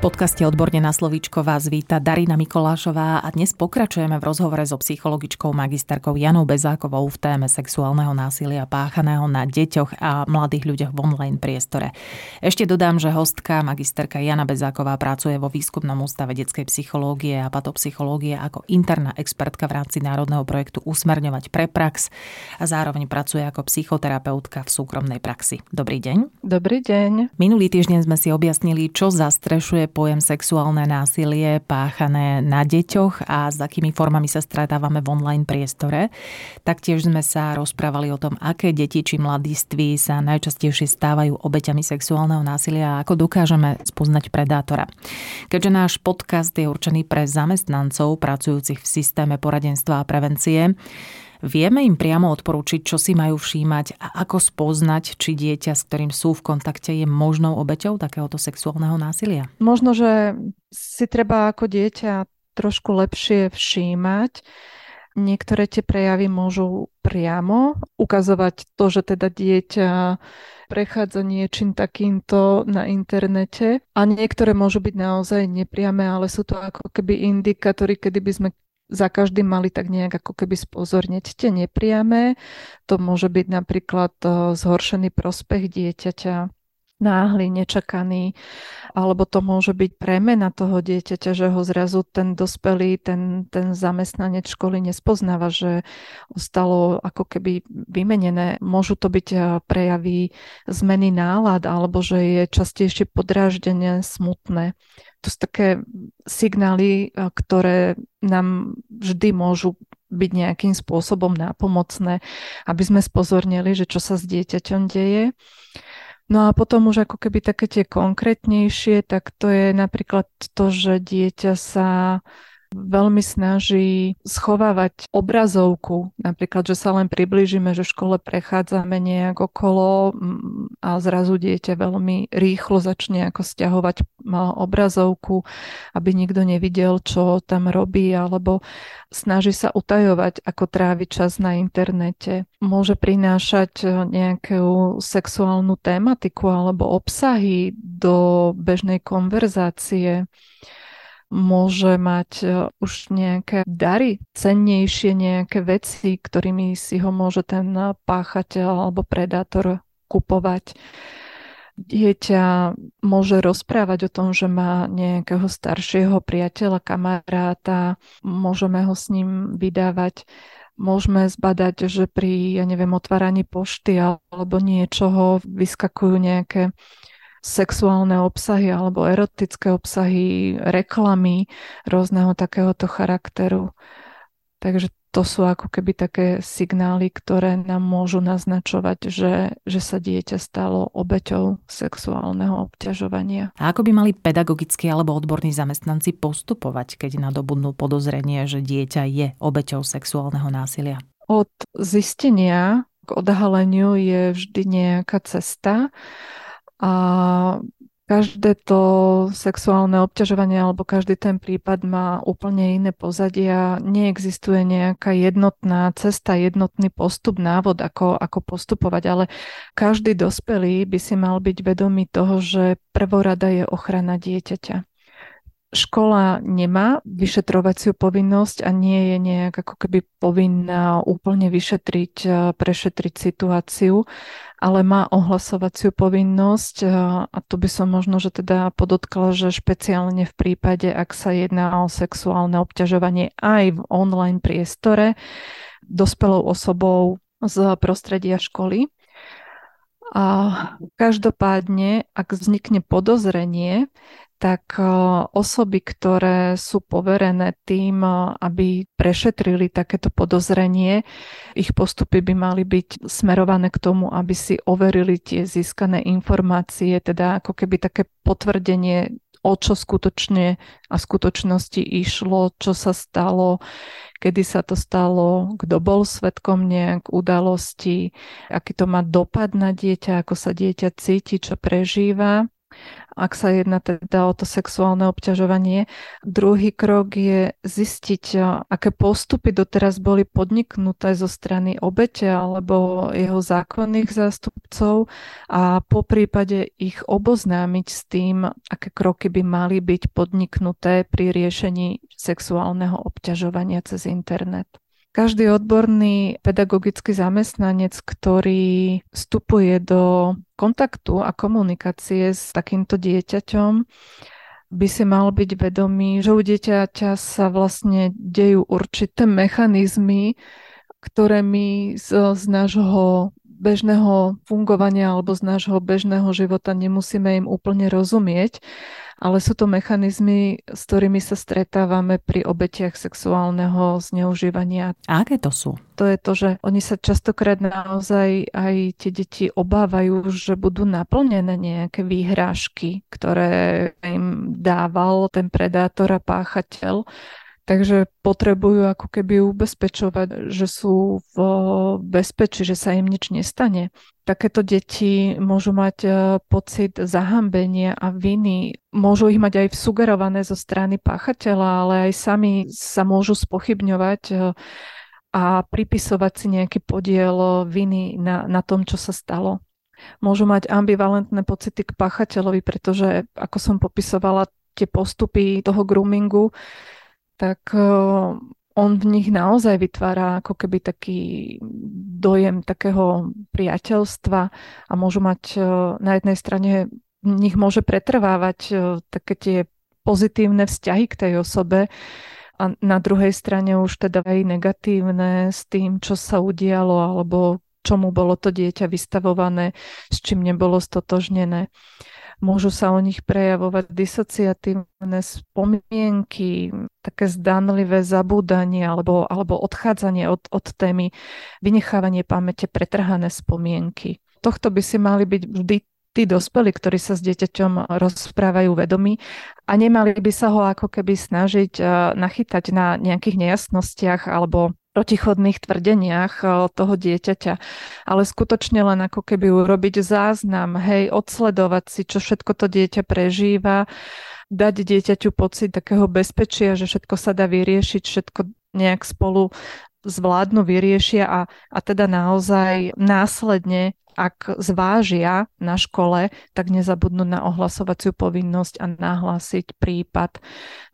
podcaste Odborne na slovíčko vás víta Darina Mikolášová a dnes pokračujeme v rozhovore so psychologičkou magisterkou Janou Bezákovou v téme sexuálneho násilia páchaného na deťoch a mladých ľuďoch v online priestore. Ešte dodám, že hostka magisterka Jana Bezáková pracuje vo výskumnom ústave detskej psychológie a patopsychológie ako interná expertka v rámci národného projektu Usmerňovať pre prax a zároveň pracuje ako psychoterapeutka v súkromnej praxi. Dobrý deň. Dobrý deň. Minulý týždeň sme si objasnili, čo zastrešuje pojem sexuálne násilie páchané na deťoch a s akými formami sa stretávame v online priestore. Taktiež sme sa rozprávali o tom, aké deti či mladiství sa najčastejšie stávajú obeťami sexuálneho násilia a ako dokážeme spoznať predátora. Keďže náš podcast je určený pre zamestnancov pracujúcich v systéme poradenstva a prevencie, Vieme im priamo odporúčiť, čo si majú všímať a ako spoznať, či dieťa, s ktorým sú v kontakte, je možnou obeťou takéhoto sexuálneho násilia? Možno, že si treba ako dieťa trošku lepšie všímať. Niektoré tie prejavy môžu priamo ukazovať to, že teda dieťa prechádza niečím takýmto na internete a niektoré môžu byť naozaj nepriame, ale sú to ako keby indikátory, kedy by sme za každým mali tak nejak ako keby spozorniť tie nepriame. To môže byť napríklad eh, zhoršený prospech dieťaťa, náhly, nečakaný, alebo to môže byť premena toho dieťaťa, že ho zrazu ten dospelý, ten, ten zamestnanec školy nespoznáva, že ostalo ako keby vymenené. Môžu to byť eh, prejavy zmeny nálad, alebo že je častejšie podráždenie smutné to sú také signály, ktoré nám vždy môžu byť nejakým spôsobom nápomocné, aby sme spozornili, že čo sa s dieťaťom deje. No a potom už ako keby také tie konkrétnejšie, tak to je napríklad to, že dieťa sa veľmi snaží schovávať obrazovku, napríklad, že sa len priblížime, že v škole prechádzame nejak okolo mm, a zrazu dieťa veľmi rýchlo začne ako stiahovať obrazovku, aby nikto nevidel, čo tam robí, alebo snaží sa utajovať, ako trávi čas na internete. Môže prinášať nejakú sexuálnu tematiku alebo obsahy do bežnej konverzácie môže mať e, už nejaké dary, cennejšie nejaké veci, ktorými si ho môže ten páchateľ alebo predátor kupovať. Dieťa môže rozprávať o tom, že má nejakého staršieho priateľa, kamaráta, môžeme ho s ním vydávať môžeme zbadať, že pri, ja neviem, otváraní pošty alebo niečoho vyskakujú nejaké sexuálne obsahy alebo erotické obsahy, reklamy rôzneho takéhoto charakteru. Takže to sú ako keby také signály, ktoré nám môžu naznačovať, že, že sa dieťa stalo obeťou sexuálneho obťažovania. A ako by mali pedagogickí alebo odborní zamestnanci postupovať, keď nadobudnú podozrenie, že dieťa je obeťou sexuálneho násilia? Od zistenia k odhaleniu je vždy nejaká cesta a každé to sexuálne obťažovanie alebo každý ten prípad má úplne iné pozadia. Neexistuje nejaká jednotná cesta, jednotný postup, návod, ako, ako postupovať, ale každý dospelý by si mal byť vedomý toho, že prvorada je ochrana dieťaťa škola nemá vyšetrovaciu povinnosť a nie je nejak ako keby povinná úplne vyšetriť, prešetriť situáciu, ale má ohlasovaciu povinnosť a tu by som možno, že teda podotkla, že špeciálne v prípade, ak sa jedná o sexuálne obťažovanie aj v online priestore dospelou osobou z prostredia školy. A každopádne, ak vznikne podozrenie, tak e, osoby, ktoré sú poverené tým, e, aby prešetrili takéto podozrenie, ich postupy by mali byť smerované k tomu, aby si overili tie získané informácie, teda ako keby také potvrdenie, o čo skutočne a v skutočnosti išlo, čo sa stalo, kedy sa to stalo, kto bol svetkom nejak udalosti, aký to má dopad na dieťa, ako sa dieťa cíti, čo prežíva ak sa jedná teda o to sexuálne obťažovanie. Druhý krok je zistiť, aké postupy doteraz boli podniknuté zo strany obete alebo jeho zákonných zástupcov a po prípade ich oboznámiť s tým, aké kroky by mali byť podniknuté pri riešení sexuálneho obťažovania cez internet. Každý odborný pedagogický zamestnanec, ktorý vstupuje do kontaktu a komunikácie s takýmto dieťaťom, by si mal byť vedomý, že u dieťaťa sa vlastne dejú určité mechanizmy, ktoré my z, z nášho bežného fungovania alebo z nášho bežného života nemusíme im úplne rozumieť, ale sú to mechanizmy, s ktorými sa stretávame pri obetiach sexuálneho zneužívania. A aké to sú? To je to, že oni sa častokrát naozaj aj tie deti obávajú, že budú naplnené nejaké výhrážky, ktoré im dával ten predátor a páchateľ Takže potrebujú ako keby ubezpečovať, že sú v bezpečí, že sa im nič nestane. Takéto deti môžu mať e, pocit zahambenia a viny. Môžu ich mať aj sugerované zo strany páchateľa, ale aj sami sa môžu spochybňovať e, a pripisovať si nejaký podiel viny na, na tom, čo sa stalo. Môžu mať ambivalentné pocity k páchateľovi, pretože, ako som popisovala, tie postupy toho groomingu tak on v nich naozaj vytvára ako keby taký dojem takého priateľstva a môžu mať na jednej strane v nich môže pretrvávať také tie pozitívne vzťahy k tej osobe a na druhej strane už teda aj negatívne s tým, čo sa udialo alebo čomu bolo to dieťa vystavované, s čím nebolo stotožnené. Môžu sa o nich prejavovať disociatívne spomienky, také zdanlivé zabúdanie alebo, alebo odchádzanie od, od témy, vynechávanie pamäte, pretrhané spomienky. Tohto by si mali byť vždy tí dospelí, ktorí sa s dieťaťom rozprávajú vedomí a nemali by sa ho ako keby snažiť eh, nachytať na nejakých nejasnostiach alebo protichodných tvrdeniach eh, toho dieťaťa, ale skutočne len ako keby urobiť záznam, hej, odsledovať si, čo všetko to dieťa prežíva, dať dieťaťu pocit takého bezpečia, že všetko sa dá vyriešiť, všetko nejak spolu zvládnu, vyriešia a, a teda naozaj následne ak zvážia na škole, tak nezabudnú na ohlasovaciu povinnosť a nahlásiť prípad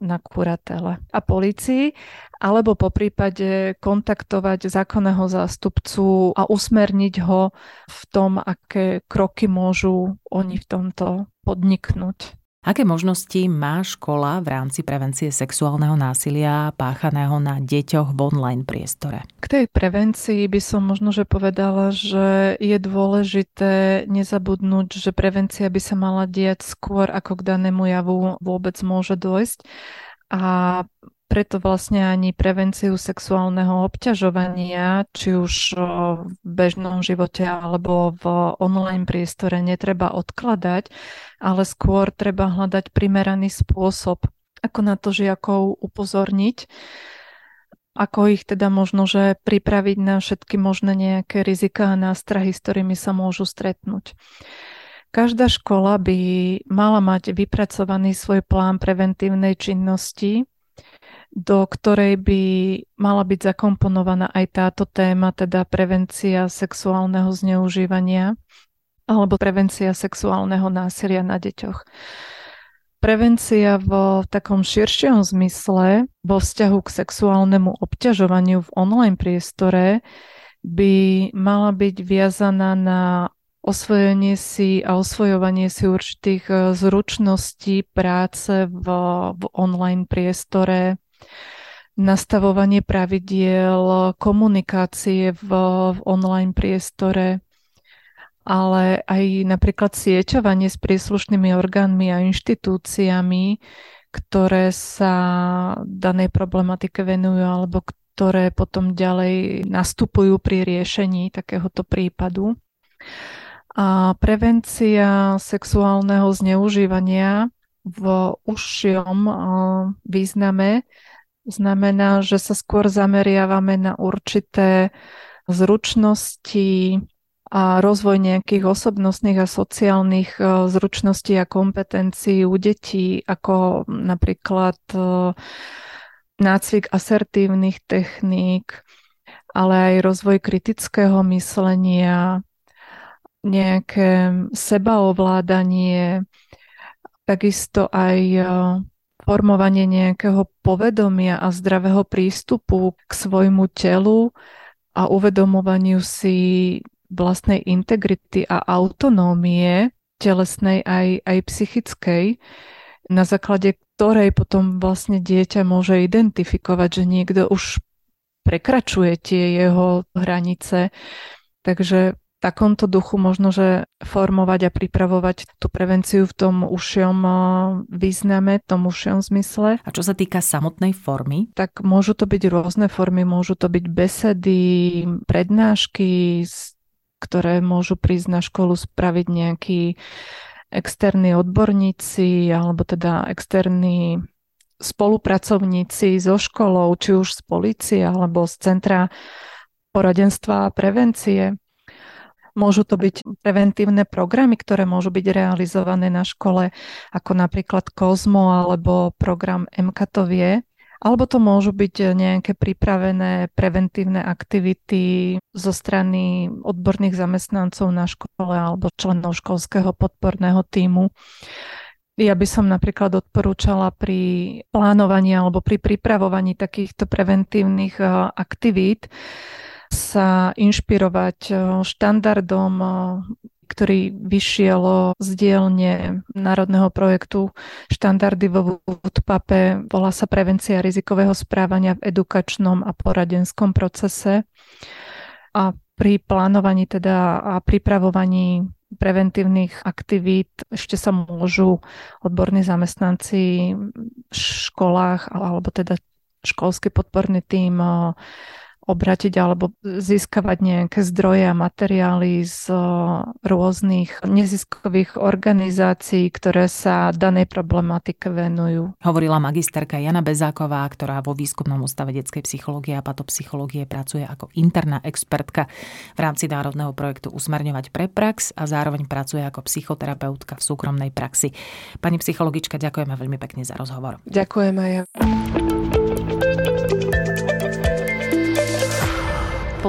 na kuratele a policii, alebo po prípade kontaktovať zákonného zástupcu a usmerniť ho v tom, aké kroky môžu oni v tomto podniknúť. Aké možnosti má škola v rámci prevencie sexuálneho násilia páchaného na deťoch v online priestore? K tej prevencii by som možno, že povedala, že je dôležité nezabudnúť, že prevencia by sa mala diať skôr, ako k danému javu vôbec môže dojsť. A preto vlastne ani prevenciu sexuálneho obťažovania, či už v bežnom živote alebo v online priestore netreba odkladať, ale skôr treba hľadať primeraný spôsob, ako na to žiakov upozorniť, ako ich teda možno, že pripraviť na všetky možné nejaké rizika a nástrahy, s ktorými sa môžu stretnúť. Každá škola by mala mať vypracovaný svoj plán preventívnej činnosti, do ktorej by mala byť zakomponovaná aj táto téma, teda prevencia sexuálneho zneužívania alebo prevencia sexuálneho násilia na deťoch. Prevencia v takom širšom zmysle vo vzťahu k sexuálnemu obťažovaniu v online priestore by mala byť viazaná na osvojenie si a osvojovanie si určitých eh, zručností práce v, v online priestore, nastavovanie pravidiel, komunikácie v, v online priestore, ale aj napríklad sieťovanie s príslušnými orgánmi a inštitúciami, ktoré sa danej problematike venujú alebo ktoré potom ďalej nastupujú pri riešení takéhoto prípadu. A prevencia sexuálneho zneužívania v užšom význame znamená, že sa skôr zameriavame na určité zručnosti a rozvoj nejakých osobnostných a sociálnych e, zručností a kompetencií u detí, ako napríklad e, nácvik asertívnych techník, ale aj rozvoj kritického myslenia, nejaké sebaovládanie, takisto aj e, formovanie nejakého povedomia a zdravého prístupu k svojmu telu a uvedomovaniu si vlastnej integrity a autonómie telesnej aj, aj psychickej, na základe ktorej potom vlastne dieťa môže identifikovať, že niekto už prekračuje tie jeho hranice. Takže takomto duchu možno, že formovať a pripravovať tú prevenciu v tom ušiom význame, tom ušiom zmysle. A čo sa týka samotnej formy? Tak môžu to byť rôzne formy, môžu to byť besedy, prednášky, ktoré môžu prísť na školu spraviť nejakí externí odborníci alebo teda externí spolupracovníci so školou, či už z policie alebo z Centra poradenstva a prevencie. Môžu to byť preventívne programy, ktoré môžu byť realizované na škole, ako napríklad COSMO alebo program MK to vie. Alebo to môžu byť nejaké pripravené preventívne aktivity zo strany odborných zamestnancov na škole alebo členov školského podporného týmu. Ja by som napríklad odporúčala pri plánovaní alebo pri pripravovaní takýchto preventívnych eh, aktivít sa inšpirovať eh, štandardom ktorý vyšiel z dielne národného projektu štandardy vo Woodpape. Volá sa Prevencia rizikového správania v edukačnom a poradenskom procese. A pri plánovaní teda a pripravovaní preventívnych aktivít ešte sa môžu odborní zamestnanci v školách alebo teda školský podporný tým obratiť alebo získavať nejaké zdroje a materiály z rôznych neziskových organizácií, ktoré sa danej problematike venujú. Hovorila magisterka Jana Bezáková, ktorá vo výskumnom ústave detskej psychológie a patopsychológie pracuje ako interná expertka v rámci národného projektu Usmerňovať pre prax a zároveň pracuje ako psychoterapeutka v súkromnej praxi. Pani psychologička, ďakujeme veľmi pekne za rozhovor. Ďakujem aj ja.